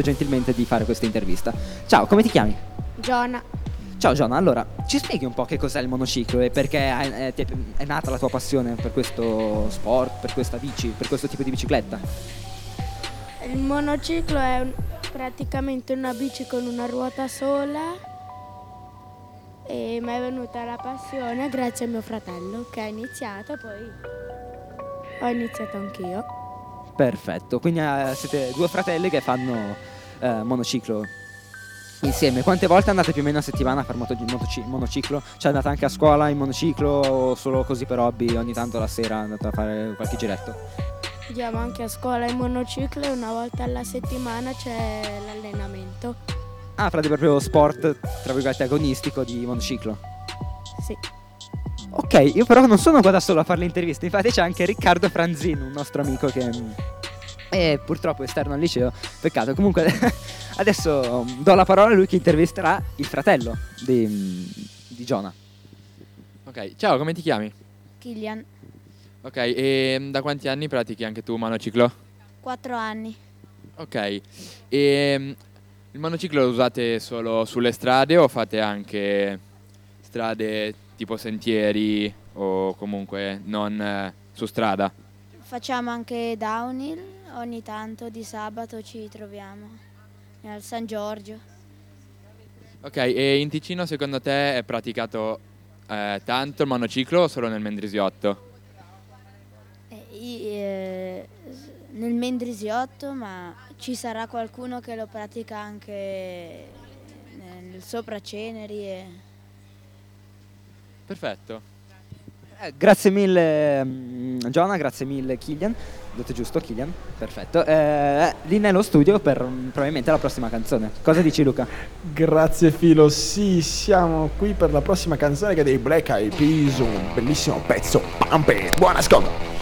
accettato gentilmente di fare questa intervista. Ciao, come ti chiami? Giona. Ciao Giona, allora ci spieghi un po' che cos'è il monociclo e perché è, è, è nata la tua passione per questo sport, per questa bici, per questo tipo di bicicletta? Il monociclo è un, praticamente una bici con una ruota sola e mi è venuta la passione grazie a mio fratello che ha iniziato, poi ho iniziato anch'io. Perfetto, quindi eh, siete due fratelli che fanno eh, monociclo insieme. Quante volte andate più o meno a settimana a fare moto- motoci- monociclo? Cioè andate anche a scuola in monociclo o solo così per hobby, ogni tanto la sera andate a fare qualche giretto? Andiamo anche a scuola in monociclo e una volta alla settimana c'è l'allenamento. Ah, fate proprio sport, tra virgolette, agonistico di monociclo? Sì. Ok, io però non sono qua da solo a fare le interviste, infatti c'è anche Riccardo Franzino, un nostro amico che è purtroppo esterno al liceo, peccato. Comunque adesso do la parola a lui che intervisterà il fratello di, di Giona. Ok, ciao, come ti chiami? Kilian, Ok, e da quanti anni pratichi anche tu monociclo? 4 anni. Ok, e il monociclo lo usate solo sulle strade o fate anche strade tipo sentieri o comunque non eh, su strada? Facciamo anche downhill, ogni tanto di sabato ci troviamo al San Giorgio. Ok, e in Ticino secondo te è praticato eh, tanto il monociclo o solo nel Mendrisiotto? Eh, eh, nel Mendrisiotto, ma ci sarà qualcuno che lo pratica anche nel Sopraceneri. E... Perfetto. Eh, grazie mille mm, Giona, grazie mille Kilian. Ho detto giusto Kilian? Perfetto. Eh, lì nello studio per mm, probabilmente la prossima canzone. Cosa dici Luca? Grazie Filo, sì, siamo qui per la prossima canzone che è dei Black Eyed Peas, un bellissimo pezzo, Pump It. buon ascolto.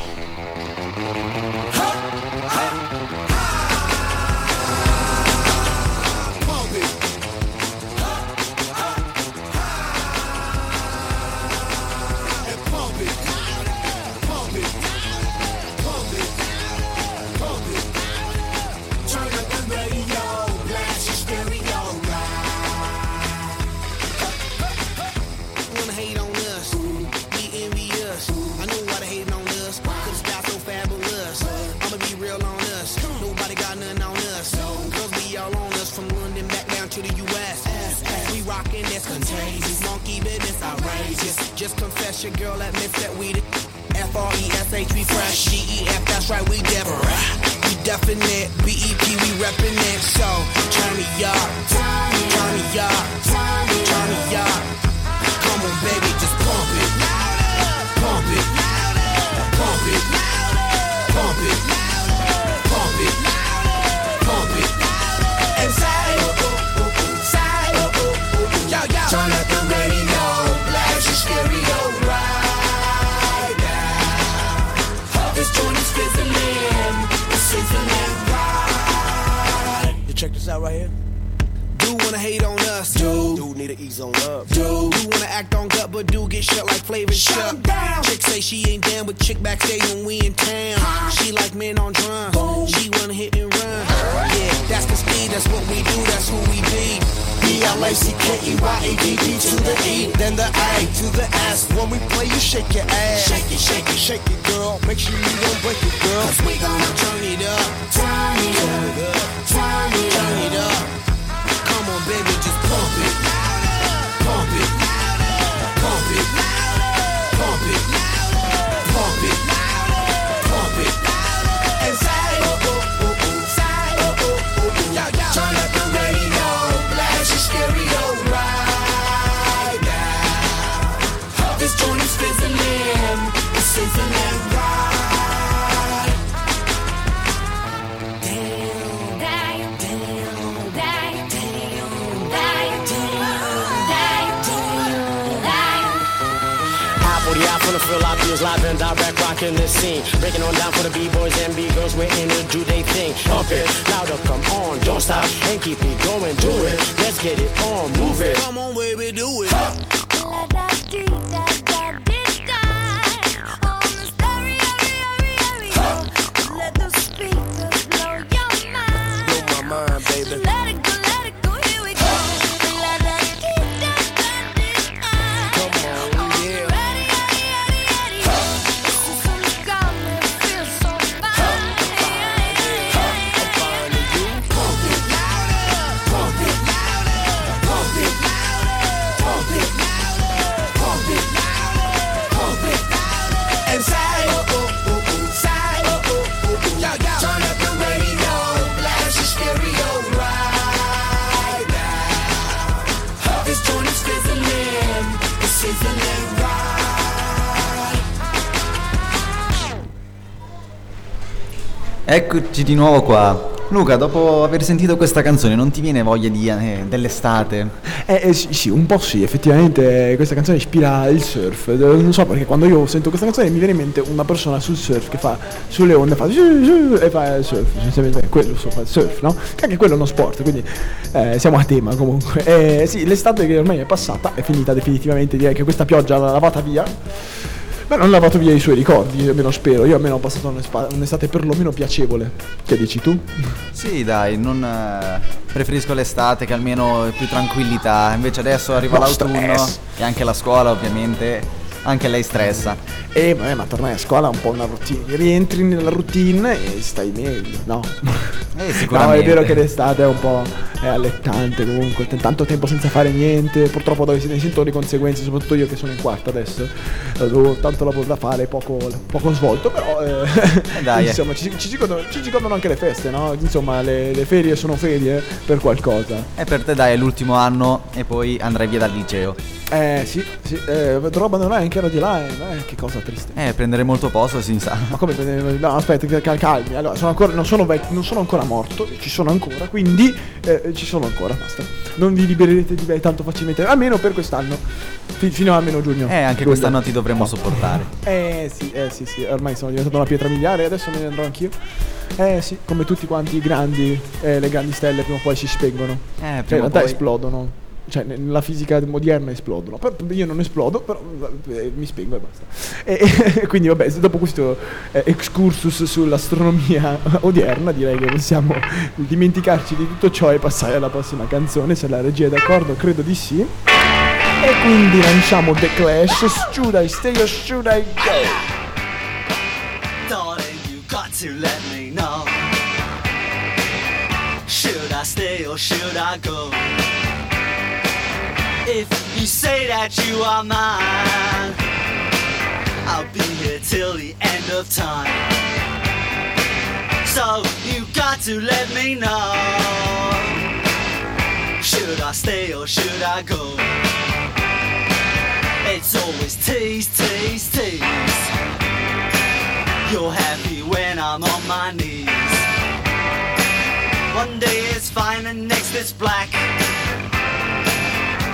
That's what we do, that's who we be. B-L-A-C-K-E-Y-A-D-D to the E, then the A to the S. When we play, you shake your ass. Shake it, shake it, shake it, girl. Make sure you don't break it, girl. Cause we gonna turn it up. Turn it up. Turn it up. Turn it up. Come on, baby, just pump it. Pump it. Pump it. Pump it. Pump it. Pump the apple, the feel like live and direct, rocking the scene. Breaking on down for the B-boys and B-girls, we're in to do they thing. Pump it, louder, come on, don't stop, and keep it going, do it. Let's get it on, move it. Come on, baby, do it. Let Eccoci di nuovo qua. Luca, dopo aver sentito questa canzone, non ti viene voglia di, eh, dell'estate? Eh, eh, sì, sì, un po' sì, effettivamente eh, questa canzone ispira il surf. Eh, Non so perché quando io sento questa canzone mi viene in mente una persona sul surf che fa sulle onde, fa e fa il surf. Essenzialmente quello so, fa il surf, no? Che anche quello è uno sport, quindi eh, siamo a tema comunque. Eh, sì, l'estate che ormai è passata, è finita definitivamente, direi che questa pioggia l'ha lavata via. Ma non ha lavato via i suoi ricordi, almeno spero. Io almeno ho passato un'estate perlomeno piacevole. Che dici tu? Sì, dai, non eh, preferisco l'estate che almeno più tranquillità. Invece adesso arriva No l'autunno stress. e anche la scuola, ovviamente. Anche lei stressa. Eh, ma tornai a scuola è un po' una routine. Rientri nella routine e stai meglio, no? Eh, No, sicuramente. è vero che l'estate è un po' è allettante comunque, tanto tempo senza fare niente, purtroppo ne sentono le conseguenze, soprattutto io che sono in quarta adesso, avevo tanto lavoro da fare, poco, poco svolto, però eh, Eh, dai, eh. insomma ci, ci, ci godono, ci ci godono anche le feste, no? Insomma le, le ferie sono ferie per qualcosa. E per te dai, è l'ultimo anno e poi andrai via dal liceo. Eh sì, sì, eh, dovrò abbandonare anche Radio Line, eh, che cosa triste. Eh, prendere molto posto, si sa. Ma come prendere- No, aspetta, cal- calmi. Allora, sono ancora, non, sono vec- non sono ancora morto, ci sono ancora, quindi eh, ci sono ancora, basta. Non vi libererete di me tanto facilmente, almeno per quest'anno. Fi- fino a almeno giugno. Eh, anche Giugno. quest'anno ti dovremmo sopportare. Eh sì, eh sì, sì, ormai sono diventato una pietra miliare, adesso me ne andrò anch'io. Eh sì, come tutti quanti i grandi, eh, le grandi stelle prima o poi si spengono. Eh, Cioè, in prima o realtà poi. esplodono. Cioè, ne- nella fisica odierna esplodono. Io non esplodo, però eh, mi spengo e basta. E, e quindi, vabbè, dopo questo eh, excursus sull'astronomia odierna, direi che possiamo dimenticarci di tutto ciò e passare alla prossima canzone. Se la regia è d'accordo, credo di sì. E quindi lanciamo The Clash. Should I stay or should I go? To let me know. Should I stay or should I go? If you say that you are mine, I'll be here till the end of time. So you got to let me know. Should I stay or should I go? It's always tease, tease, tease. You're happy when I'm on my knees. One day it's fine and next it's black.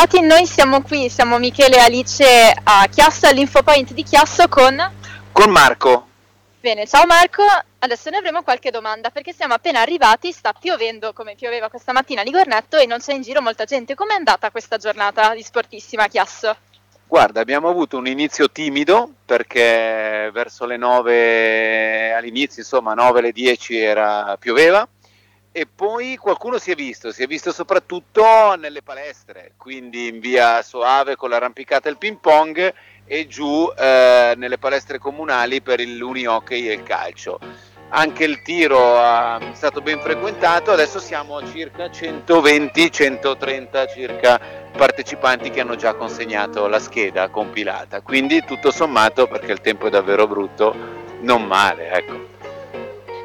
Ben ritrovati, noi siamo qui, siamo Michele e Alice a Chiasso, all'Infopoint di Chiasso con... Con Marco. Bene, ciao Marco, adesso ne avremo qualche domanda perché siamo appena arrivati, sta piovendo come pioveva questa mattina a Ligornetto e non c'è in giro molta gente. Com'è andata questa giornata di sportissima, Chiasso? Guarda, abbiamo avuto un inizio timido perché verso le 9 all'inizio, insomma 9 alle 10 era, pioveva e poi qualcuno si è visto, si è visto soprattutto nelle palestre, quindi in via Soave con l'arrampicata e il ping pong e giù eh, nelle palestre comunali per il l'unihockey e il calcio. Anche il tiro ah, è stato ben frequentato, adesso siamo a circa 120-130 circa partecipanti che hanno già consegnato la scheda compilata, quindi tutto sommato perché il tempo è davvero brutto, non male, ecco.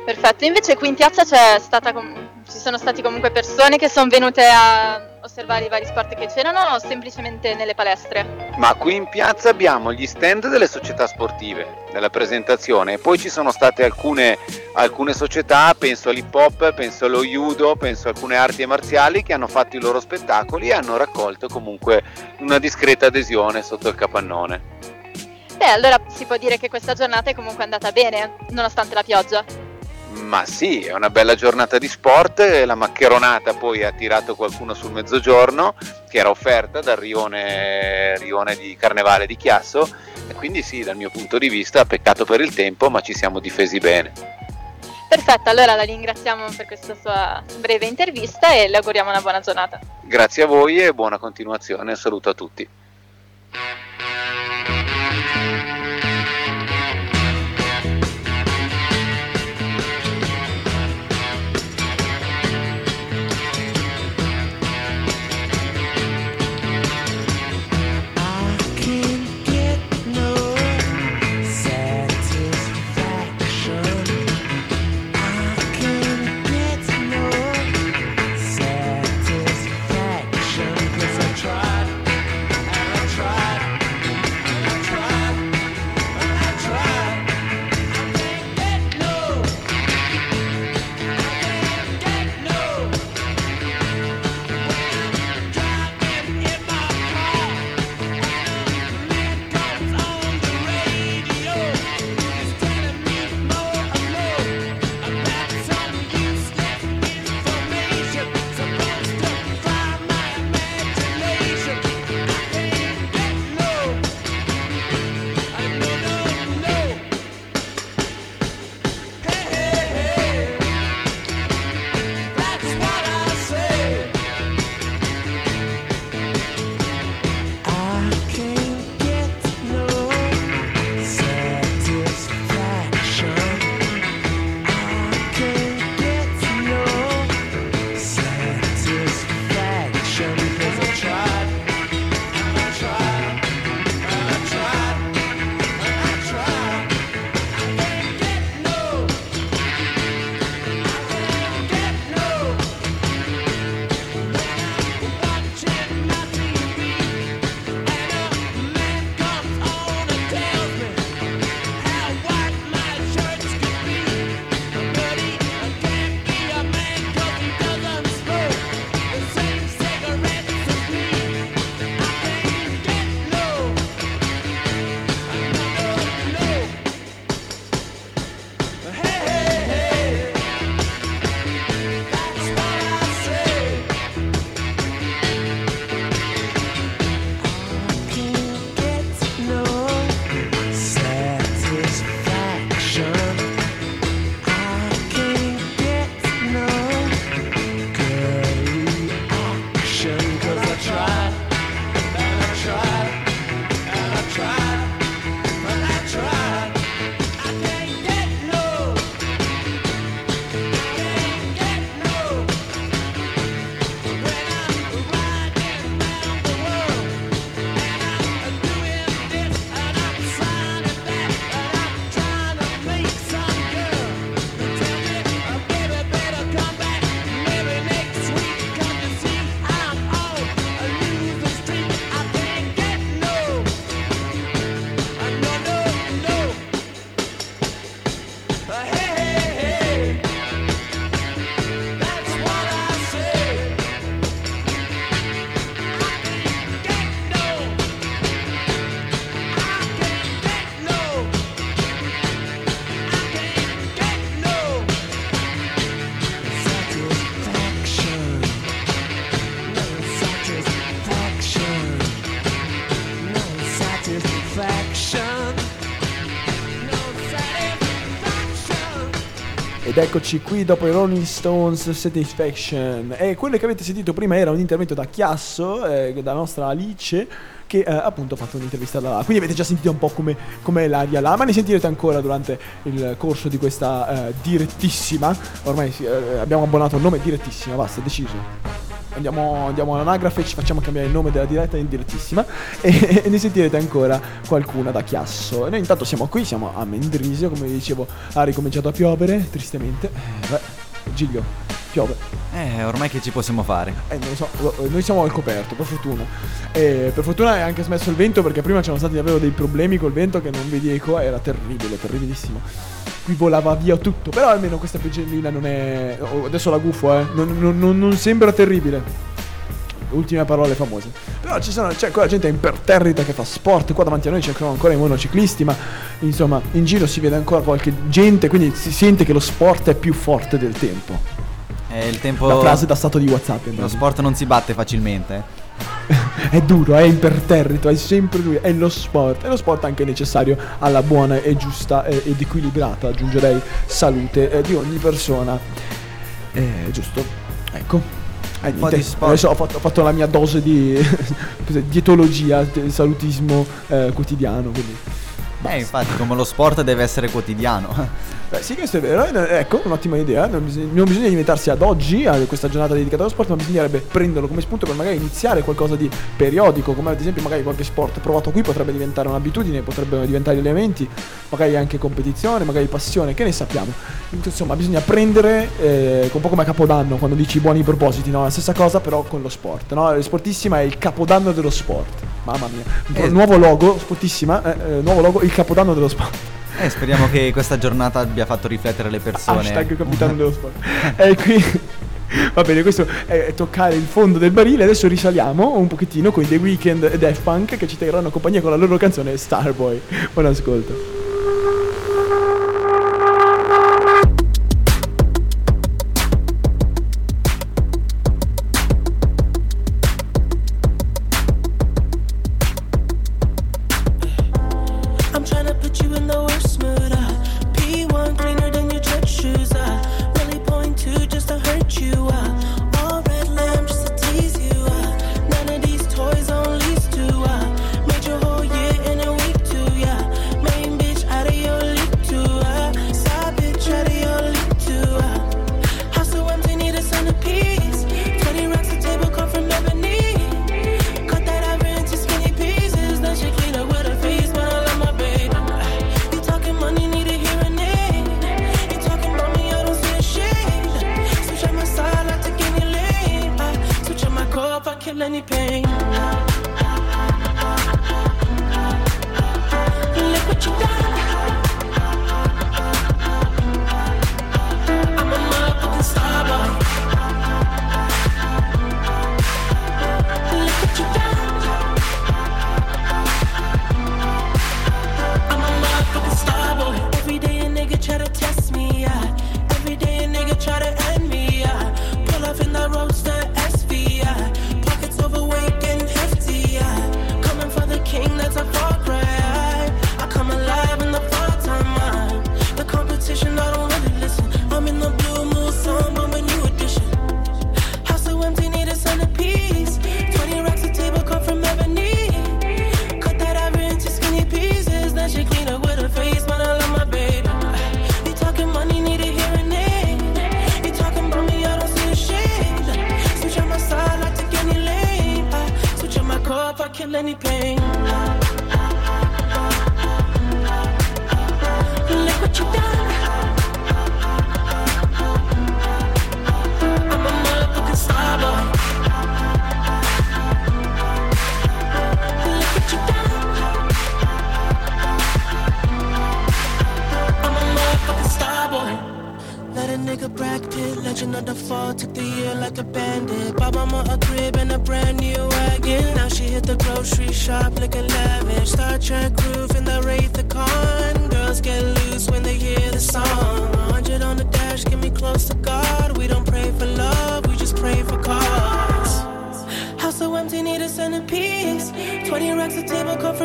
Perfetto, invece qui in piazza c'è stata com- ci sono stati comunque persone che sono venute a osservare i vari sport che c'erano o semplicemente nelle palestre? Ma qui in piazza abbiamo gli stand delle società sportive, della presentazione, e poi ci sono state alcune, alcune società, penso all'hip hop, penso allo judo, penso a alcune arti marziali che hanno fatto i loro spettacoli e hanno raccolto comunque una discreta adesione sotto il capannone. Beh, allora si può dire che questa giornata è comunque andata bene, nonostante la pioggia. Ma sì, è una bella giornata di sport, la maccheronata poi ha tirato qualcuno sul mezzogiorno che era offerta dal rione, rione di Carnevale di Chiasso e quindi sì, dal mio punto di vista, peccato per il tempo, ma ci siamo difesi bene. Perfetto, allora la ringraziamo per questa sua breve intervista e le auguriamo una buona giornata. Grazie a voi e buona continuazione, saluto a tutti. Eccoci qui dopo i Rolling Stones Satisfaction. E quello che avete sentito prima era un intervento da Chiasso, eh, da nostra Alice, che eh, appunto ha fatto un'intervista da là. Quindi avete già sentito un po' come com'è l'aria là, ma ne sentirete ancora durante il corso di questa eh, direttissima. Ormai eh, abbiamo abbonato il nome direttissima, basta, deciso. Andiamo, andiamo all'anagrafe e ci facciamo cambiare il nome della diretta in direttissima e, e ne sentirete ancora qualcuna da chiasso. E noi intanto siamo qui, siamo a Mendrisio, come vi dicevo, ha ricominciato a piovere, tristemente. Eh, beh, Giglio, piove. Eh, ormai che ci possiamo fare? Eh, non lo so, noi siamo al coperto, per fortuna. E per fortuna è anche smesso il vento perché prima c'erano stati davvero dei problemi col vento che non vi dico, era terribile, terribilissimo. Qui volava via tutto, però almeno questa piogellina non è... oh, adesso la gufo, eh, non, non- non- non sembra terribile. Ultime parole famose. Però ci sono, c'è ancora gente imperterrita che fa sport. Qua davanti a noi c'è ancora i monociclisti, ma insomma, in giro si vede ancora qualche gente, quindi si sente che lo sport è più forte del tempo. È il tempo... La frase da stato di WhatsApp. Lo sport non si batte facilmente. È duro, è imperterrito, è sempre lui, è lo sport. E lo sport è anche necessario alla buona e giusta eh, ed equilibrata, aggiungerei, salute eh, di ogni persona. Eh, giusto? Ecco. Eh, di. Adesso ho fatto, ho fatto la mia dose di cos'è, dietologia, di salutismo eh, quotidiano. Quindi. Eh, infatti, come lo sport deve essere quotidiano. Beh, sì, questo è vero. eh, Ecco, un'ottima idea. Non bisogna, non bisogna limitarsi ad oggi, a questa giornata dedicata allo sport, ma bisognerebbe prenderlo come spunto per magari iniziare qualcosa di periodico, come ad esempio magari qualche sport provato qui potrebbe diventare un'abitudine, potrebbero diventare elementi, magari anche competizione, magari passione, che ne sappiamo. Insomma, bisogna prendere eh, un po' come a Capodanno, quando dici buoni propositi, no? La stessa cosa però con lo sport, no? Sportissima è il Capodanno dello sport. Mamma mia. Eh. Nuovo logo, Sportissima, eh, eh, nuovo logo, il Capodanno dello sport. Eh, speriamo che questa giornata abbia fatto riflettere le persone. Hashtag capitano dello sport. e qui. Va bene, questo è toccare il fondo del barile. Adesso risaliamo un pochettino con i The Weeknd e Daft Punk che ci terranno compagnia con la loro canzone Starboy. Buon ascolto.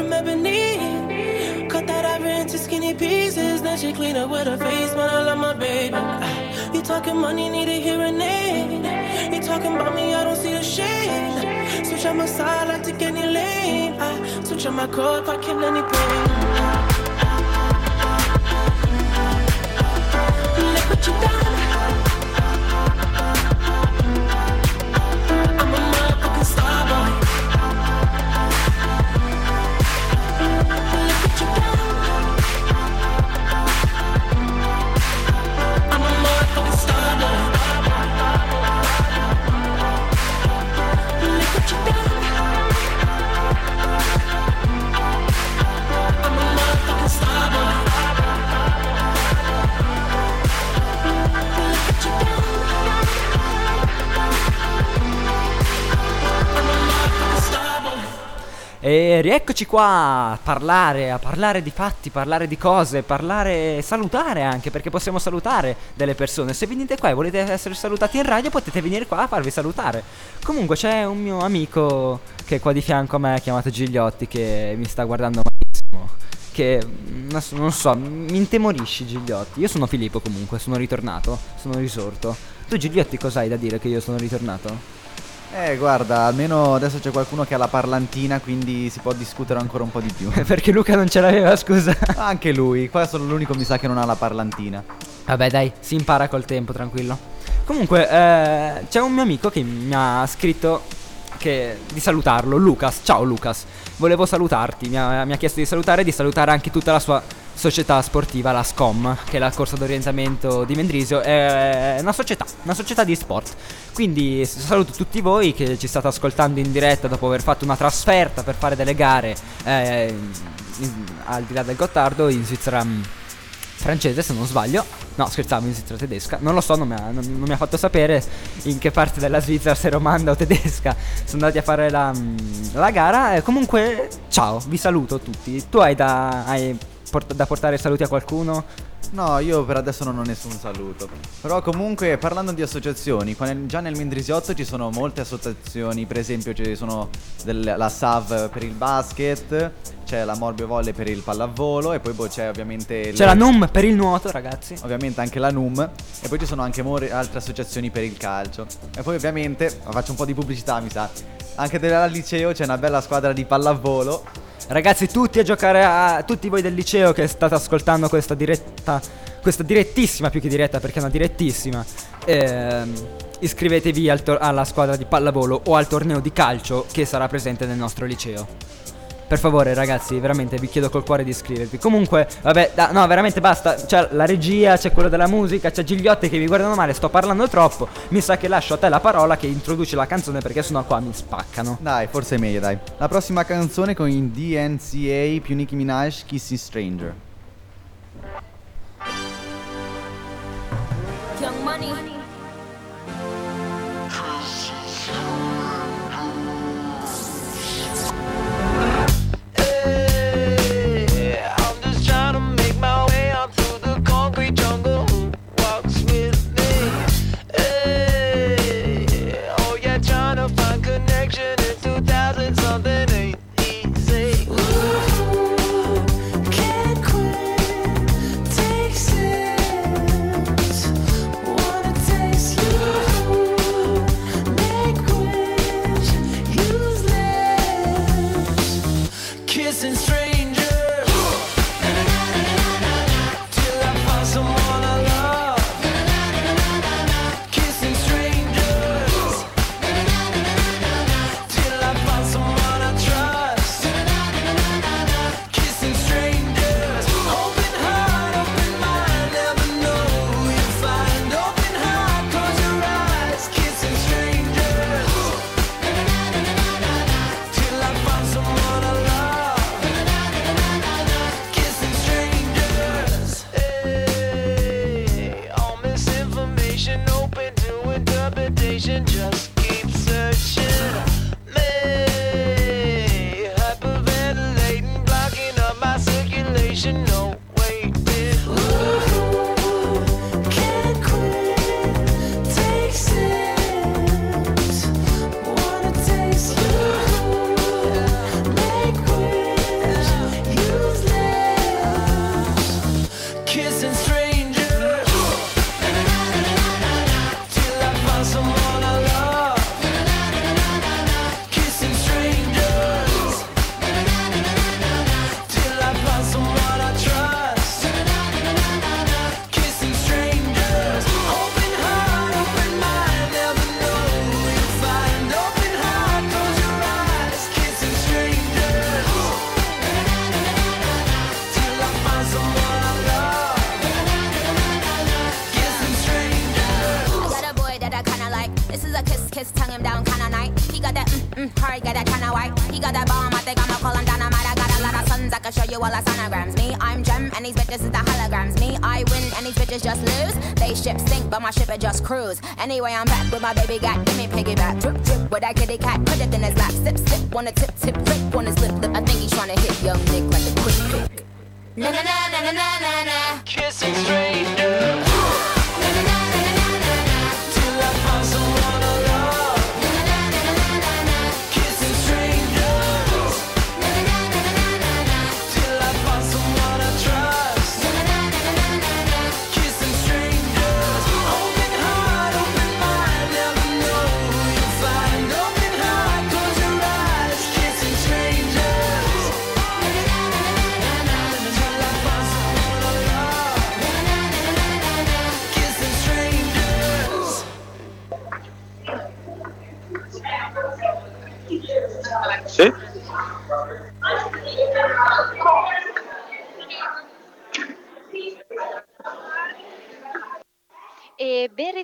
From ebony. Cut that ivory into skinny pieces. Then she clean up with her face, but I love my baby. Ah. You talking money, need a hearing aid. You talking about me, I don't see the shade. Switch on my side, I take any lane. I switch on my car if I kill any pain. Rieccoci qua a parlare, a parlare di fatti, parlare di cose, parlare, salutare anche, perché possiamo salutare delle persone. Se venite qua e volete essere salutati in radio, potete venire qua a farvi salutare. Comunque c'è un mio amico che è qua di fianco a me, chiamato Gigliotti, che mi sta guardando malissimo. Che mm, non so, mi intemorisci Gigliotti. Io sono Filippo comunque, sono ritornato, sono risorto. Tu Gigliotti cos'hai da dire che io sono ritornato? Eh, guarda, almeno adesso c'è qualcuno che ha la parlantina, quindi si può discutere ancora un po' di più. Perché Luca non ce l'aveva, scusa. Anche lui, qua sono l'unico mi sa che non ha la parlantina. Vabbè, dai, si impara col tempo, tranquillo. Comunque, eh, c'è un mio amico che mi ha scritto che- di salutarlo, Lucas. Ciao Lucas, volevo salutarti. Mi ha, mi ha chiesto di salutare e di salutare anche tutta la sua società sportiva, la SCOM, che è la corsa d'orientamento di Mendrisio. È una società, una società di sport. Quindi saluto tutti voi che ci state ascoltando in diretta dopo aver fatto una trasferta per fare delle gare eh, in- al di là del Gottardo in Svizzera. mm, francese se non sbaglio. No, scherzavo, in Svizzera tedesca. Non lo so, non mi, ha, non- non mi ha fatto sapere in che parte della Svizzera, se romanda o tedesca, sono andati a fare la, mm, la gara. Eh, comunque, ciao, vi saluto tutti. Tu hai da, hai port- da portare saluti a qualcuno? No, io per adesso non ho nessun saluto. Però comunque parlando di associazioni, nel- già nel Mendrisiotto ci sono molte associazioni, per esempio ci sono del- la SAV per il basket, c'è la Morbio Volley per il pallavolo e poi boh, c'è ovviamente il- C'è la NUM per il nuoto, ragazzi. Ovviamente anche la NUM e poi ci sono anche more- altre associazioni per il calcio. E poi ovviamente, faccio un po' di pubblicità mi sa, anche del al liceo c'è una bella squadra di pallavolo. Ragazzi, tutti a giocare a. Tutti voi del liceo che state ascoltando questa diretta. Questa direttissima, più che diretta, perché è una direttissima. ehm, iscrivetevi al tor- alla squadra di pallavolo o al torneo di calcio che sarà presente nel nostro liceo. Per favore, ragazzi, veramente vi chiedo col cuore di iscrivervi. Comunque, vabbè, da- no, veramente basta. C'è la regia, c'è quello della musica, c'è Gigliotti che mi guardano male. Sto parlando troppo. Mi sa che lascio a te la parola che introduci la canzone perché sennò qua mi spaccano. Dai, forse è meglio, dai. La prossima canzone con i DNCA più Nicki Minaj, Kissing Stranger. Young Money. Sonograms. Me, I'm Gem, and these bitches is the holograms. Me, I win, and these bitches just lose. They ship sink, but my ship it just cruise. Anyway, I'm back with my baby got, give me piggyback. Drip, drip, with that kitty cat, put it in his lap. Sip, sip, the tip, tip, lick on his lip. I think he's trying to hit young Nick like a quick pick. Na na na na na na na. Kissing strangers.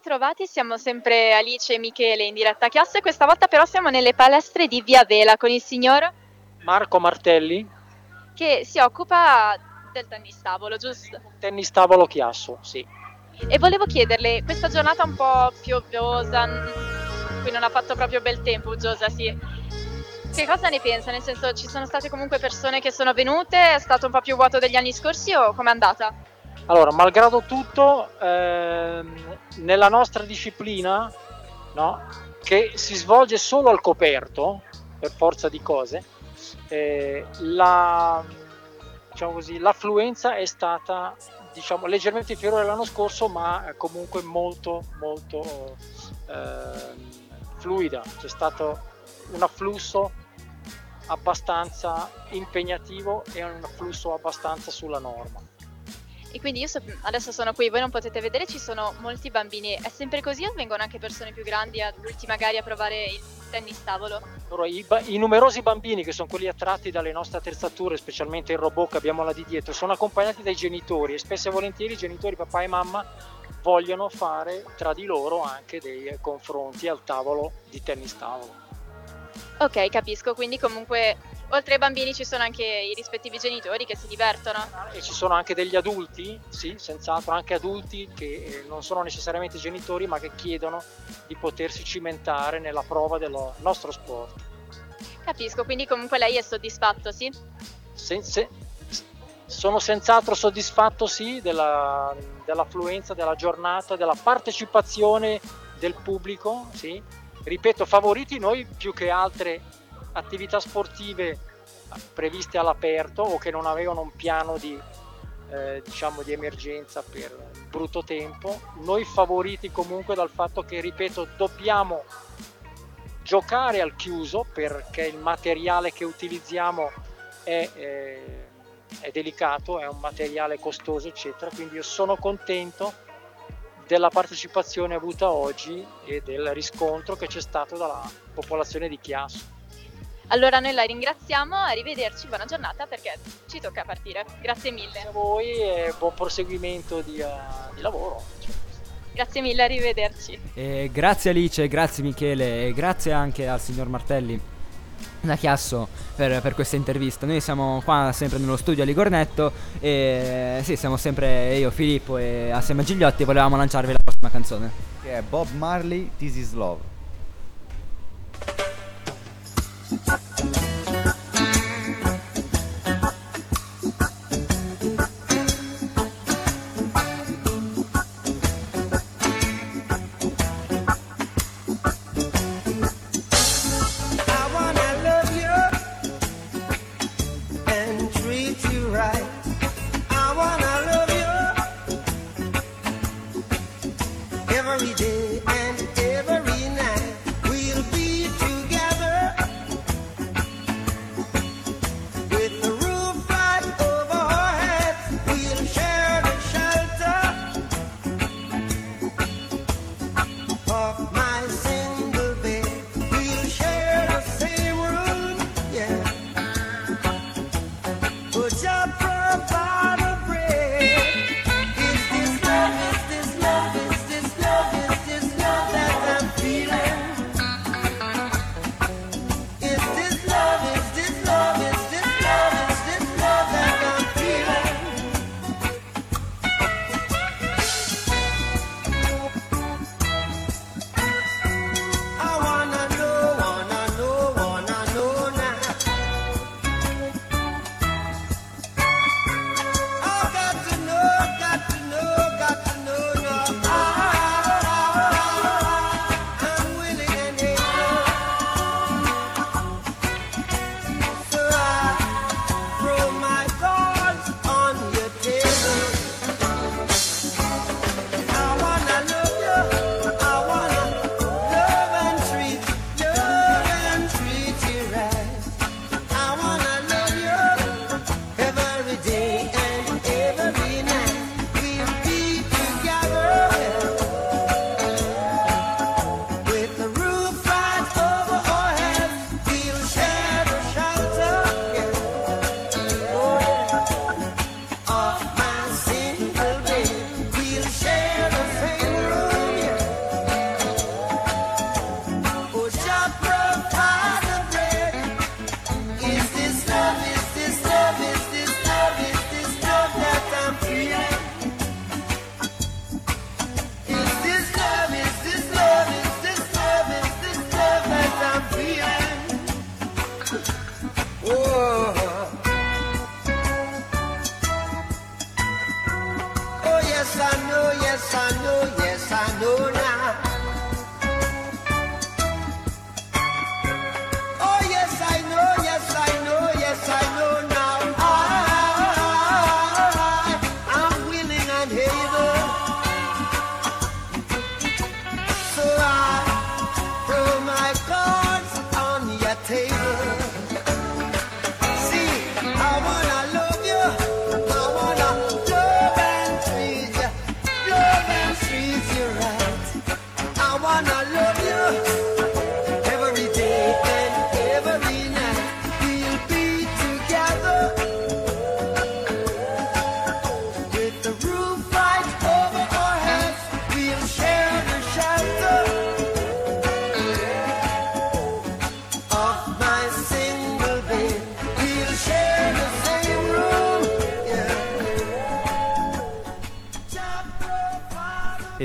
Ritrovati, siamo sempre Alice e Michele in diretta a chiasso e questa volta però siamo nelle palestre di Via Vela con il signor Marco Martelli, che si occupa del tennis tavolo, giusto? tennis tavolo Chiasso, sì. E volevo chiederle, questa giornata un po' pioviosa, mm, qui non ha fatto proprio bel tempo, uggiosa, sì. Che cosa ne pensa? Nel senso, ci sono state comunque persone che sono venute, è stato un po' più vuoto degli anni scorsi o com'è andata? Allora, malgrado tutto, ehm, nella nostra disciplina, no, che si svolge solo al coperto, per forza di cose, eh, la, diciamo così, l'affluenza è stata diciamo, leggermente inferiore all'anno scorso, ma comunque molto, molto ehm, fluida. C'è stato un afflusso abbastanza impegnativo e un afflusso abbastanza sulla norma. E quindi io so- adesso sono qui, voi non potete vedere, ci sono molti bambini. È sempre così o vengono anche persone più grandi, adulti magari, a provare il tennis tavolo? Allora, i, ba- i numerosi bambini che sono quelli attratti dalle nostre attrezzature, specialmente il robot che abbiamo là di dietro, sono accompagnati dai genitori e spesso e volentieri i genitori, papà e mamma, vogliono fare tra di loro anche dei confronti al tavolo di tennis tavolo. Ok, capisco, quindi comunque oltre ai bambini ci sono anche i rispettivi genitori che si divertono. E ci sono anche degli adulti, sì, senz'altro, anche adulti che eh, non sono necessariamente genitori, ma che chiedono di potersi cimentare nella prova del nostro sport. Capisco, quindi comunque lei è soddisfatto, sì? Se- se- sono senz'altro soddisfatto, sì, della- dell'affluenza, della giornata, della partecipazione del pubblico, sì. Ripeto, favoriti noi più che altre attività sportive previste all'aperto o che non avevano un piano di, eh, diciamo, di emergenza per brutto tempo. Noi favoriti comunque dal fatto che, ripeto, dobbiamo giocare al chiuso perché il materiale che utilizziamo è, eh, è delicato, è un materiale costoso, eccetera. Quindi io sono contento della partecipazione avuta oggi e del riscontro che c'è stato dalla popolazione di Chiasso. Allora noi la ringraziamo, arrivederci, buona giornata perché ci tocca partire. Grazie mille. a voi e buon proseguimento di, eh, di lavoro. Grazie mille, arrivederci. E grazie Alice, grazie Michele e grazie anche al signor Martelli da Chiasso per, per questa intervista. Noi siamo qua sempre nello studio a Ligornetto e sì, siamo sempre io, Filippo e assieme a Gigliotti volevamo lanciarvi la prossima canzone. Che è Bob Marley, This is Love. Ha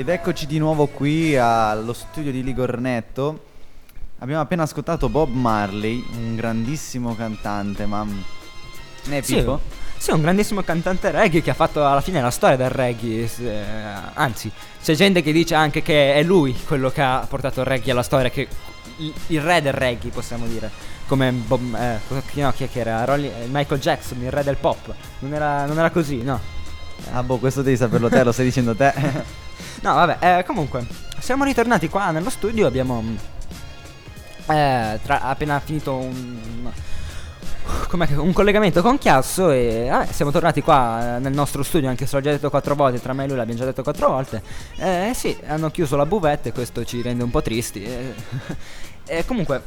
Ed eccoci di nuovo qui allo studio di Ligornetto. Abbiamo appena ascoltato Bob Marley, un grandissimo cantante, ma... Ne è Sì, Pippo? sì, un grandissimo cantante reggae che ha fatto alla fine la storia del reggae. eh, anzi, c'è gente che dice anche che è lui quello che ha portato il reggae alla storia, che il, re del reggae, possiamo dire. Come Bob, eh, no, chi era? Rolly- eh, Michael Jackson, il re del pop. Non era, non era così, no. Ah boh, questo devi saperlo te, lo stai dicendo te. No, vabbè, eh, comunque, siamo ritornati qua nello studio, abbiamo mm, eh, tra- appena finito un, un collegamento con Chiasso e vabbè, siamo tornati qua eh, nel nostro studio, anche se l'ho già detto quattro volte, tra me e lui l'abbiamo già detto quattro volte. Eh sì, hanno chiuso la buvette questo ci rende un po' tristi. eh. E comunque,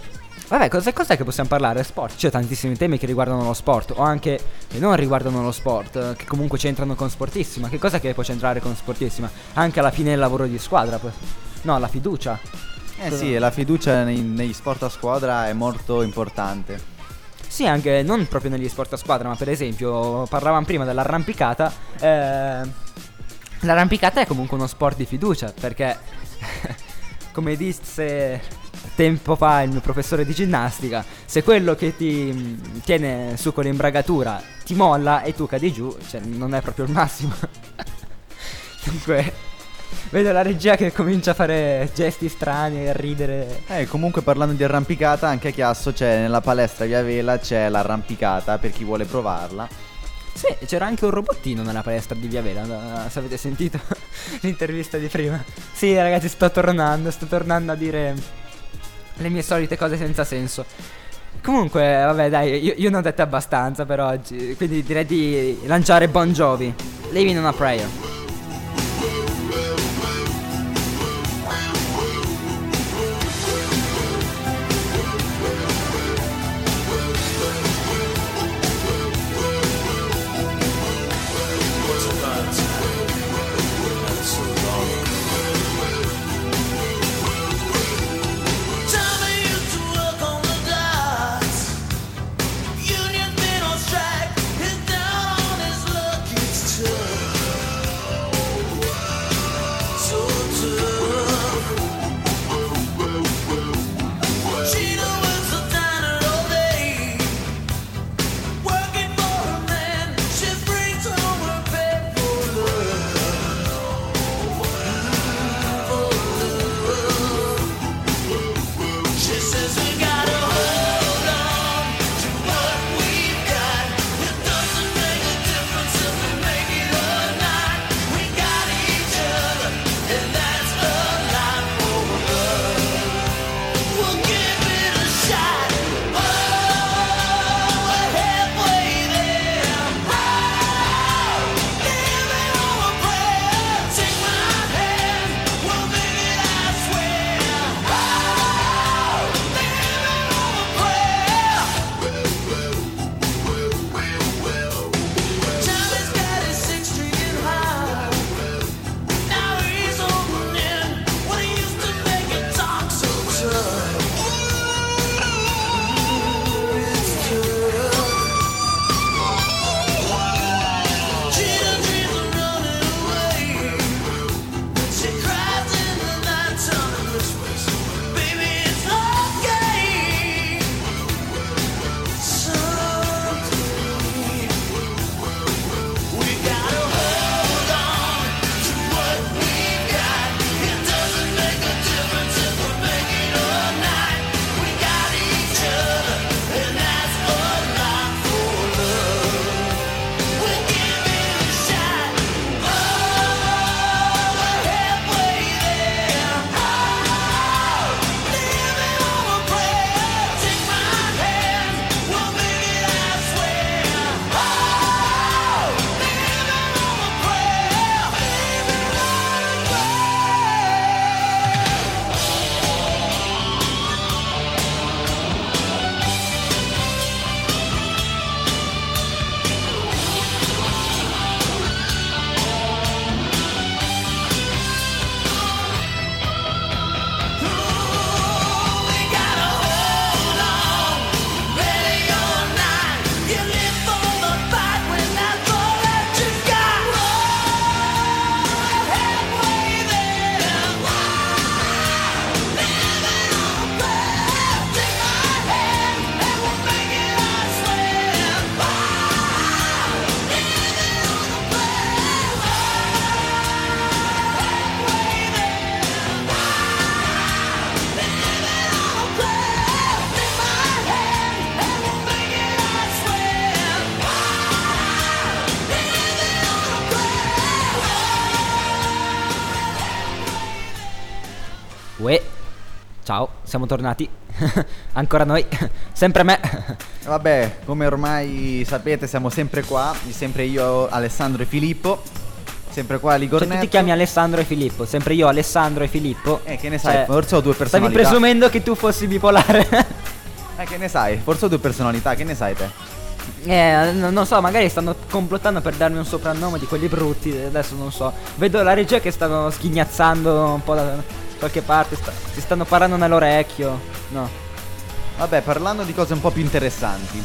vabbè, cos'è, cos'è che possiamo parlare? Sport, c'è tantissimi temi che riguardano lo sport o anche che non riguardano lo sport, eh, che comunque c'entrano con Sportissima. Che cosa che può c'entrare con Sportissima? Anche alla fine il lavoro di squadra. No, la fiducia. Eh sì, la fiducia nei- negli sport a squadra è molto importante. Sì, anche non proprio negli sport a squadra, ma per esempio parlavamo prima dell'arrampicata. eh, l'arrampicata è comunque uno sport di fiducia perché, come disse tempo fa il mio professore di ginnastica, se quello che ti mm, tiene su con l'imbragatura ti molla e tu cadi giù, cioè non è proprio il massimo. Dunque, vedo la regia che comincia a fare gesti strani e a ridere. Eh, comunque parlando di arrampicata, anche a Chiasso c'è nella palestra Via Vela c'è l'arrampicata per chi vuole provarla. Sì, c'era anche un robottino nella palestra di Via Vela, se avete sentito l'intervista di prima. Sì, ragazzi, sto tornando, sto tornando a dire le mie solite cose senza senso. Comunque, vabbè, dai, io, io ne ho dette abbastanza per oggi, quindi direi di lanciare Bon Jovi. Living on a Prayer. Siamo tornati. Ancora noi, sempre me. Vabbè, come ormai sapete, siamo sempre qua. Sempre io, Alessandro e Filippo. Sempre qua a Cioè, Ligornetto. tu ti chiami Alessandro e Filippo, sempre io, Alessandro e Filippo. Eh, che ne sai, Cioè, forse ho due Stavi personalità. presumendo che tu fossi bipolare. Eh, che ne sai? Forse ho due personalità, che ne sai te? eh, n- non so, magari stanno complottando per darmi un soprannome di quelli brutti. Adesso non so. Vedo la regia che stanno schignazzando un po' da qualche parte. sta- si stanno parlando nell'orecchio. No. Vabbè, parlando di cose un po' più interessanti.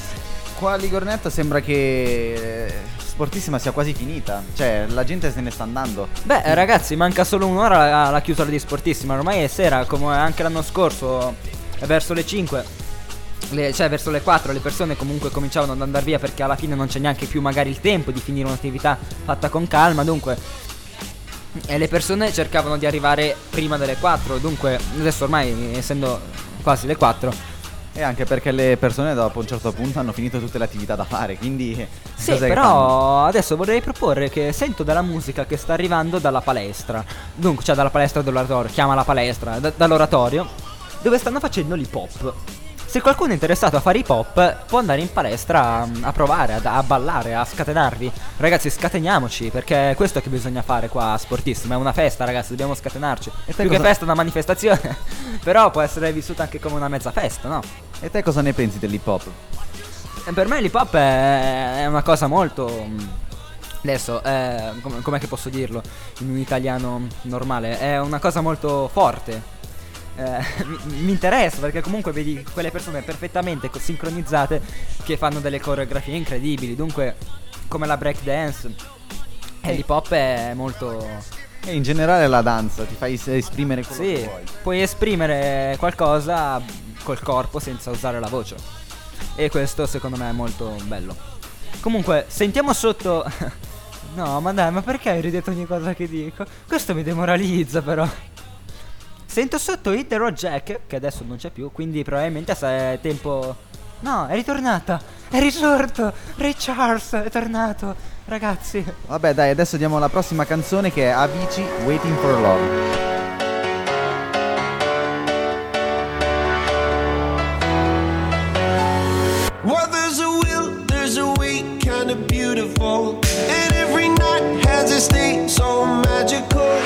Qua a Ligornetto sembra che eh, Sportissima sia quasi finita. Cioè, la gente se ne sta andando. Beh, eh, ragazzi, manca solo un'ora alla chiusura di Sportissima. Ormai è sera, come anche l'anno scorso, è verso le 5. le- cioè, verso le 4 le persone comunque cominciavano ad andare via perché alla fine non c'è neanche più magari il tempo di finire un'attività fatta con calma. Dunque, e le persone cercavano di arrivare prima delle 4. Dunque, adesso ormai, essendo quasi le 4, E anche perché le persone dopo un certo punto hanno finito tutte le attività da fare. Quindi. Sì, però adesso vorrei proporre che sento della musica che sta arrivando dalla palestra. Dunque, cioè dalla palestra dell'oratorio, chiama la palestra, da- dall'oratorio, dove stanno facendo l'hip hop. Se qualcuno è interessato a fare hip hop, può andare in palestra mm, a provare, a, a ballare, a scatenarvi. Ragazzi, scateniamoci, perché è questo che bisogna fare qua a Sportissima. È una festa, ragazzi, dobbiamo scatenarci. te Più che cosa- festa, è una manifestazione. però può essere vissuta anche come una mezza festa, no? E te cosa ne pensi dell'hip hop? Eh, Per me l'hip hop è, è una cosa molto. mm, Adesso, eh, com- com'è che posso dirlo in un italiano normale? È una cosa molto forte. Eh, mi, mi interessa perché comunque vedi quelle persone perfettamente sincronizzate che fanno delle coreografie incredibili. Dunque, come la breakdance, e l'hip hop è molto. E in generale la danza ti fai es- esprimere quello Sì, che vuoi. puoi esprimere qualcosa col corpo senza usare la voce. E questo secondo me è molto bello. Comunque, sentiamo sotto. no, ma dai, ma perché hai ridetto ogni cosa che dico? Questo mi demoralizza, però. Sento sotto Hit the Road Jack, che adesso non c'è più, quindi probabilmente sa- è tempo. No, è ritornata! È risorto! Ray Charles è tornato! Ragazzi. Vabbè, dai, adesso diamo la prossima canzone che è Avicii Waiting for Love. Well, there's a will, there's a way, kinda beautiful. And every night has a state so magical.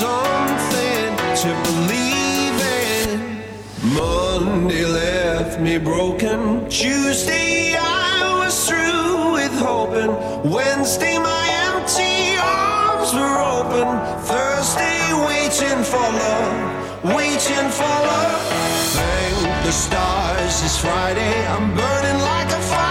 Something to believe in. Monday left me broken. Tuesday I was through with hoping. Wednesday my empty arms were open. Thursday waiting for love, waiting for love. Thank the stars it's Friday. I'm burning like a fire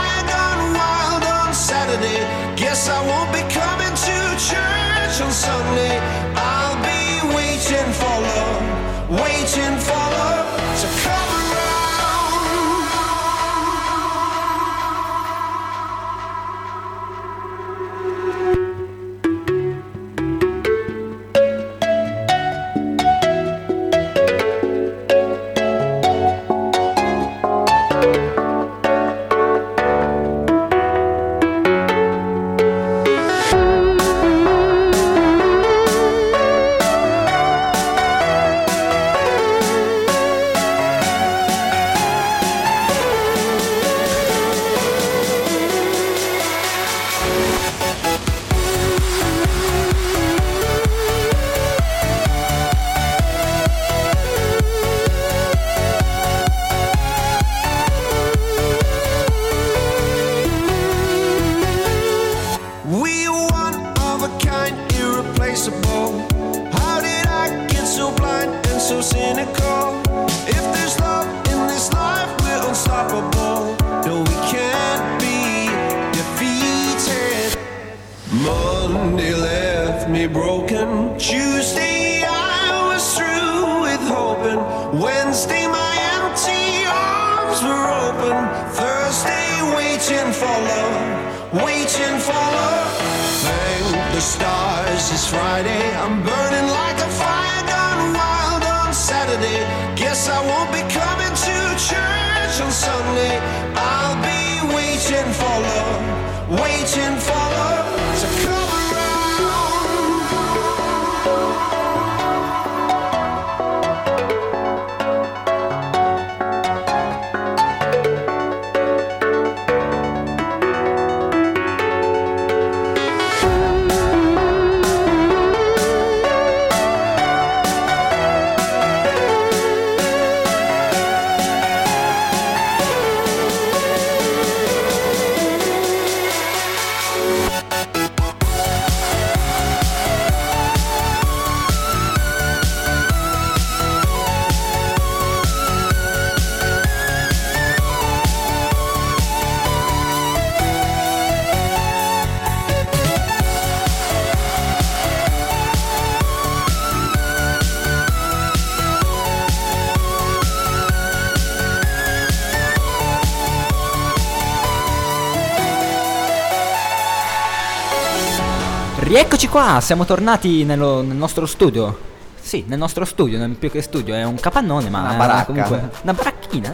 Rieccoci qua, siamo tornati nello- nel nostro studio. Sì, nel nostro studio, non più che studio, è un capannone, ma Una baracca. comunque una baracchina.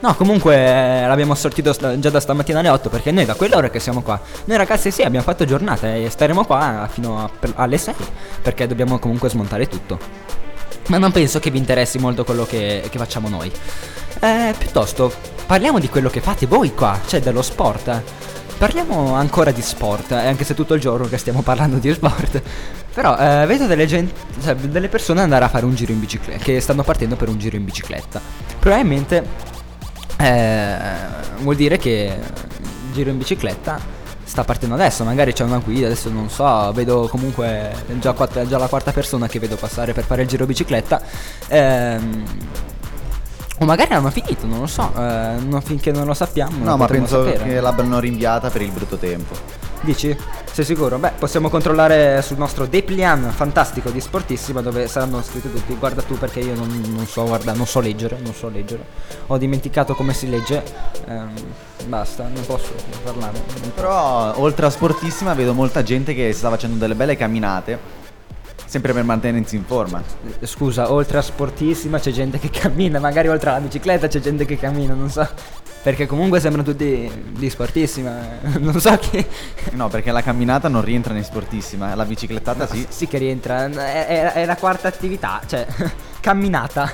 No, comunque eh, l'abbiamo sortito sta- già da stamattina alle 8 perché noi da quell'ora che siamo qua. Noi ragazzi sì, abbiamo fatto giornata e staremo qua fino a- per- alle 6 perché dobbiamo comunque smontare tutto. Ma non penso che vi interessi molto quello che, che facciamo noi. Eh, piuttosto, parliamo di quello che fate voi qua, cioè dello sport. Parliamo ancora di sport, eh, anche se tutto il giorno che stiamo parlando di sport. Però eh, vedo delle, gen- cioè, delle persone andare a fare un giro in bicicletta, che stanno partendo per un giro in bicicletta. Probabilmente eh, vuol dire che il giro in bicicletta sta partendo adesso, magari c'è una guida, adesso non so, vedo comunque già, quatt- già la quarta persona che vedo passare per fare il giro bicicletta. Ehm, o magari hanno finito, non lo so, eh, non- finché non lo sappiamo. non No, ma penso sapere. che l'abbiano rinviata per il brutto tempo. Dici? Sei sicuro? Beh, possiamo controllare sul nostro Deplian fantastico di Sportissima dove saranno scritti tutti. Guarda tu perché io non, non so, guarda, non so leggere, non so leggere. Ho dimenticato come si legge. Ehm, basta, non posso parlare. non posso. Però, oltre a sportissima, vedo molta gente che sta facendo delle belle camminate. Sempre per mantenersi in forma. Scusa, oltre a Sportissima c'è gente che cammina, magari oltre alla bicicletta c'è gente che cammina, non so. Perché comunque sembrano tutti di Sportissima. eh, Non so chi. No, perché la camminata non rientra in sportissima. La biciclettata sì. Sì che rientra, è, è- è la quarta attività, cioè camminata.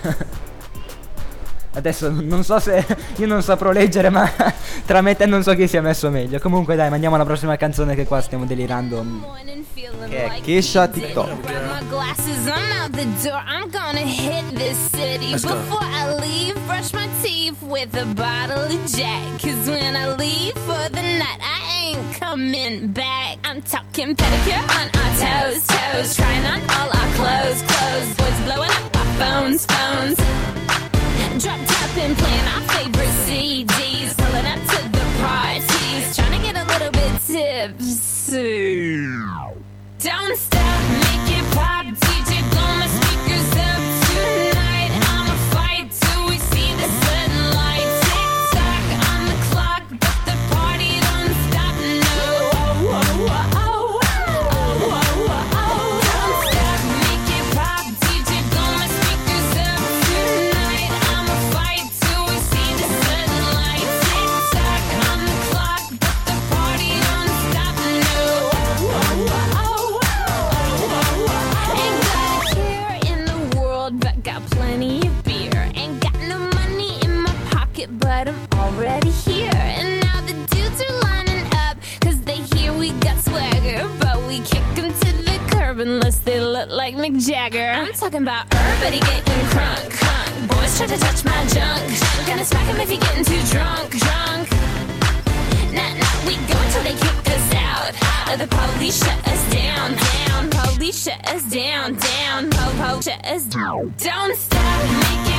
Adesso non so se io non saprò leggere, ma tra me e te non so chi si è messo meglio. Comunque dai, mandiamo alla prossima canzone che qua stiamo delirando. Che è Kesha TikTok. Grab my glasses, I'm out the door. I'm gonna hit this city. Let's go. Before I leave, brush my teeth with a bottle of Jack. Cause when I leave for the night, I ain't coming back. I'm talking pedicure on our toes, toes. Trying on all our clothes, clothes. Boys blowing up our phones, phones. Drop top and playing our favorite CDs. Pulling up to the parties. Trying to get a little bit tipsy. Don't stop, make Jagger. I'm talking about everybody getting crunk. Boys try to touch my junk. Gonna smack 'em if you're getting too drunk, drunk. Nah, nah, we go until they kick us out. Or the police shut us down, down. Police shut us down, down. Po, po, shut us down. Don't stop, make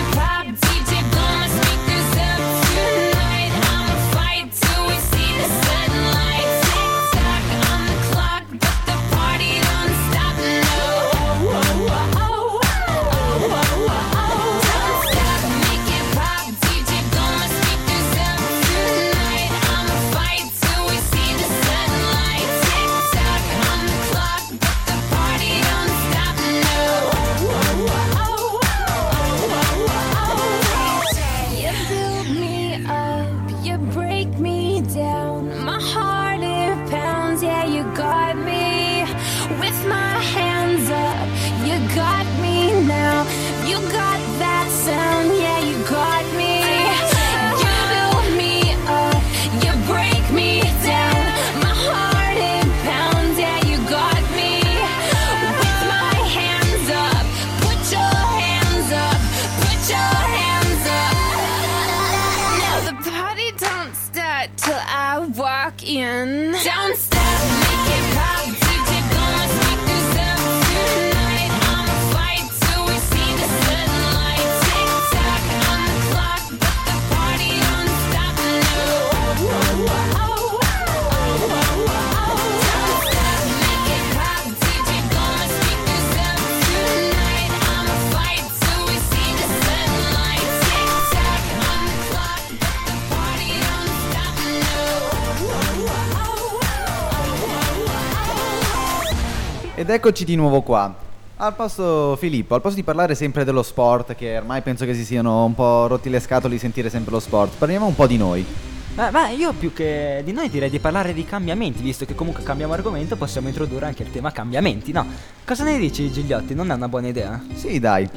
eccoci di nuovo qua. Al posto Filippo, al posto di parlare sempre dello sport, che ormai penso che si siano un po' rotti le scatole di sentire sempre lo sport, parliamo un po' di noi. Ma, ma io più che di noi direi di parlare di cambiamenti, visto che comunque cambiamo argomento, possiamo introdurre anche il tema cambiamenti, no? Cosa ne dici Gigliotti? Non è una buona idea? Sì, dai.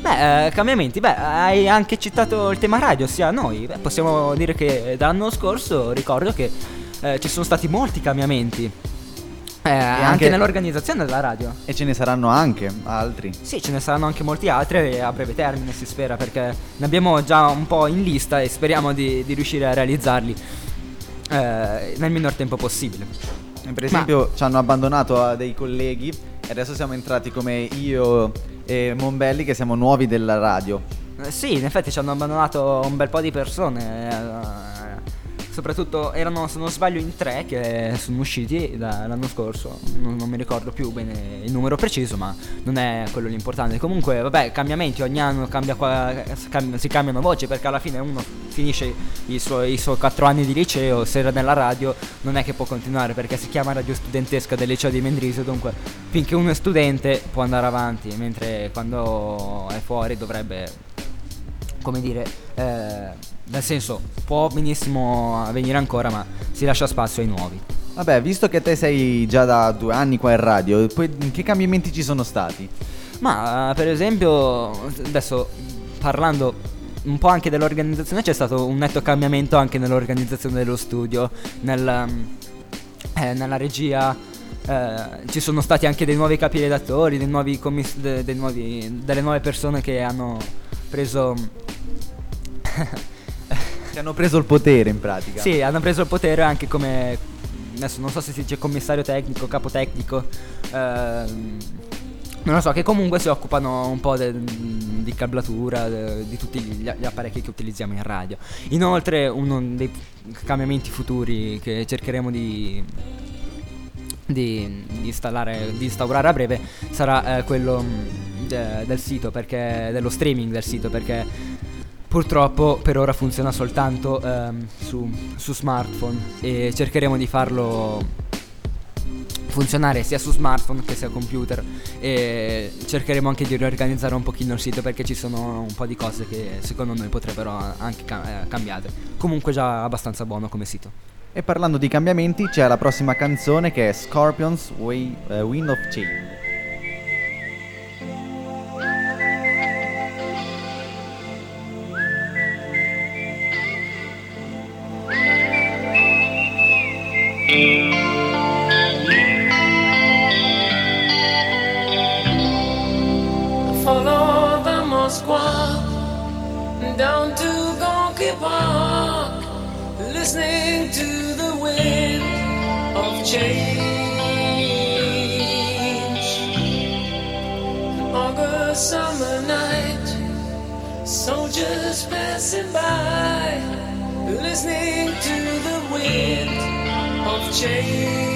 Beh, eh, cambiamenti, beh, hai anche citato il tema radio, ossia noi. Beh, possiamo dire che dall'anno scorso ricordo che eh, ci sono stati molti cambiamenti. Eh, anche, anche- nell'organizzazione della radio. E ce ne saranno anche altri. Sì, ce ne saranno anche molti altri a breve termine si spera perché ne abbiamo già un po' in lista e speriamo di, di riuscire a realizzarli eh, nel minor tempo possibile. Per esempio, ci hanno abbandonato a dei colleghi e adesso siamo entrati come io e Monbelli, che siamo nuovi della radio. Eh, sì, in effetti ci hanno abbandonato un bel po' di persone. Soprattutto erano, se non sbaglio, in tre che sono usciti da- l'anno scorso. Non, non mi ricordo più bene il numero preciso, ma non è quello l'importante. Comunque, vabbè, cambiamenti, ogni anno cambia qua- cam- si cambiano voci perché alla fine uno finisce i suoi, i suoi quattro anni di liceo, se era nella radio non è che può continuare perché si chiama radio studentesca del liceo di Mendrisio, dunque finché uno è studente può andare avanti, mentre quando è fuori dovrebbe come dire, eh, nel senso, può benissimo venire ancora, ma si lascia spazio ai nuovi. Vabbè, visto che te sei già da due anni qua in radio, poi che cambiamenti ci sono stati? Ma per esempio, adesso parlando un po' anche dell'organizzazione, c'è stato un netto cambiamento anche nell'organizzazione dello studio, nel, eh, nella regia. eh, ci sono stati anche dei nuovi capi redattori, dei nuovi commiss- de- dei nuovi- delle nuove persone che hanno preso Che hanno preso il potere in pratica. Sì, hanno preso il potere anche come. Adesso non so se si dice commissario tecnico, capo tecnico. ehm, non lo so, che comunque si occupano un po' de- di cablatura, de- di tutti gli, gli apparecchi che utilizziamo in radio. Inoltre, uno dei cambiamenti futuri che cercheremo di, di, di di instaurare a breve sarà eh, quello mm, de- del sito, perché, dello streaming del sito, perché purtroppo per ora funziona soltanto ehm, su, su smartphone e cercheremo di farlo funzionare sia su smartphone che sia computer e cercheremo anche di riorganizzare un pochino il sito perché ci sono un po' di cose che secondo noi potrebbero anche ca- eh, cambiate. Comunque già abbastanza buono come sito. E parlando di cambiamenti, c'è la prossima canzone che è Scorpions Way, eh, Wind of Change. The down to Gonky Park, listening to the wind of change. August summer night, soldiers passing by, listening to the wind of change.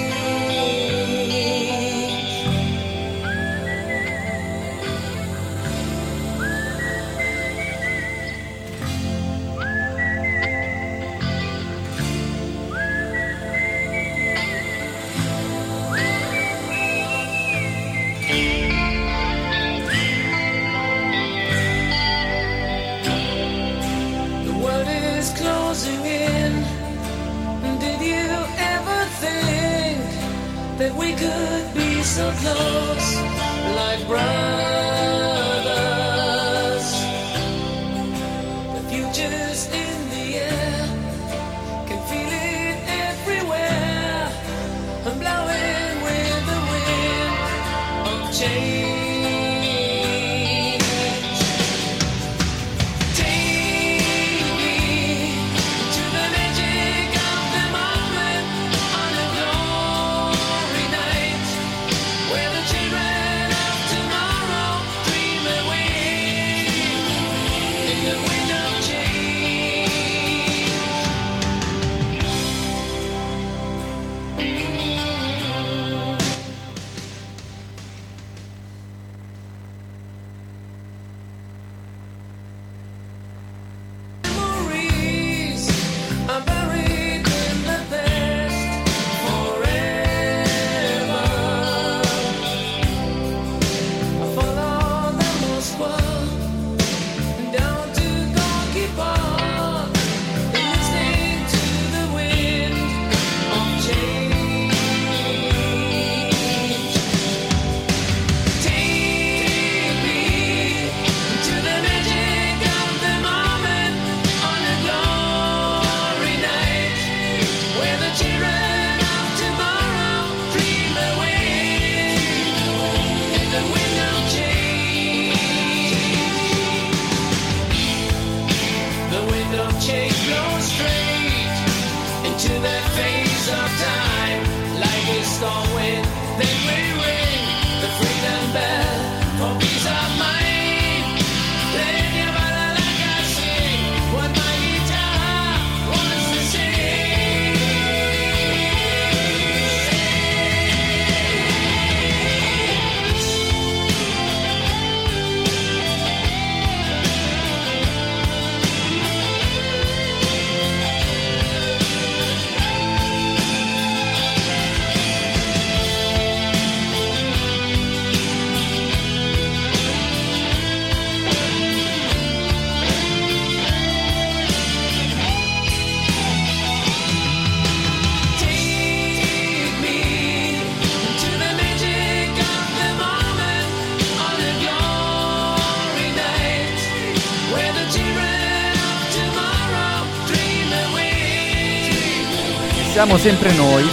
Siamo sempre noi,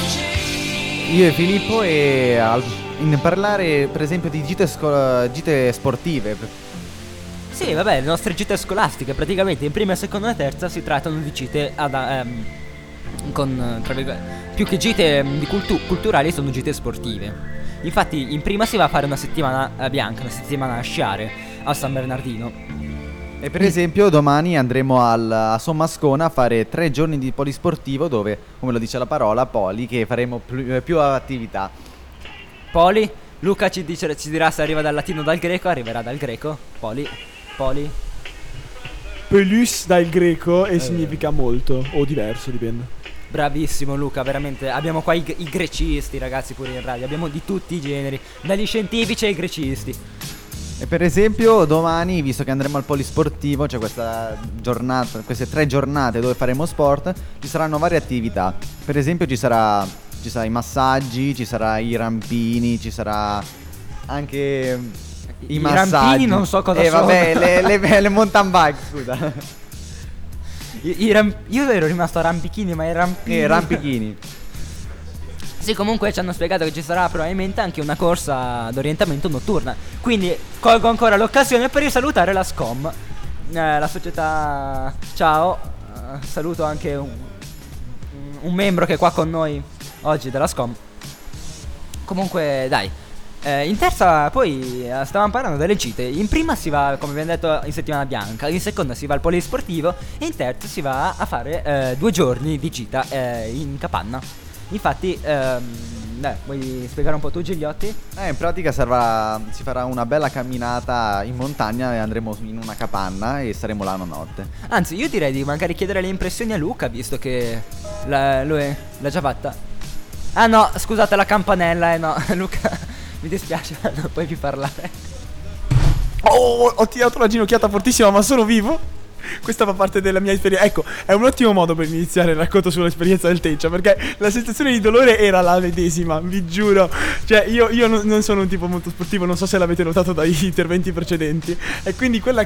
io e Filippo, e in parlare per esempio di gite, sco- gite sportive. Sì, vabbè, le nostre gite scolastiche, praticamente in prima, seconda e terza si trattano di gite ad, ehm, con, più che gite ehm, cultu- culturali sono gite sportive. Infatti in prima si va a fare una settimana eh, bianca, una settimana a sciare a San Bernardino. E per esempio domani andremo al, a Sommascona a fare tre giorni di polisportivo dove, come lo dice la parola, poli, che faremo più, più attività. Poli, Luca ci, dice- ci dirà se arriva dal latino o dal greco, arriverà dal greco. Poli, Poli. Pelus dal greco e significa molto, o diverso, dipende. Bravissimo Luca, veramente. Abbiamo qua i, i grecisti, ragazzi, pure in radio. Abbiamo di tutti i generi, dagli scientifici ai grecisti. E per esempio domani, visto che andremo al polisportivo, c'è questa giornata, queste tre giornate dove faremo sport, ci saranno varie attività. Per esempio ci sarà, ci sarà i massaggi, ci sarà i rampini, ci sarà anche i, I massaggi. rampini non so cosa eh, vabbè, sono. le, le, le mountain bike, scusa. I- i ram- io ero rimasto a rampichini, ma i rampini. Eh, rampichini. Sì, comunque ci hanno spiegato che ci sarà probabilmente anche una corsa d'orientamento notturna. Quindi colgo ancora l'occasione per risalutare la SCOM, eh, la società. Ciao, eh, saluto anche un, un membro che è qua con noi oggi della SCOM. Comunque, dai. eh, in terza, poi eh, stavamo parlando delle gite. In prima si va, come abbiamo detto, in settimana bianca. In seconda si va al polisportivo. E in terza si va a fare eh, due giorni di gita eh, in capanna. Infatti, ehm, dai, vuoi spiegare un po' tu, Gigliotti? Eh, in pratica sarà- si farà una bella camminata in montagna e andremo in una capanna e staremo là una notte. Anzi, io direi di magari chiedere le impressioni a Luca, visto che la- lui l'ha già fatta. Ah no, scusate la campanella, eh no, Luca, mi dispiace, non puoi più parlare. Oh, ho tirato una ginocchiata fortissima, ma sono vivo. Questa fa parte della mia esperienza. Ecco, è un ottimo modo per iniziare il racconto sull'esperienza del Teccia. Perché la sensazione di dolore era la medesima, vi giuro. Cioè, io, io non non sono un tipo molto sportivo, non so se l'avete notato dagli interventi precedenti. E quindi quella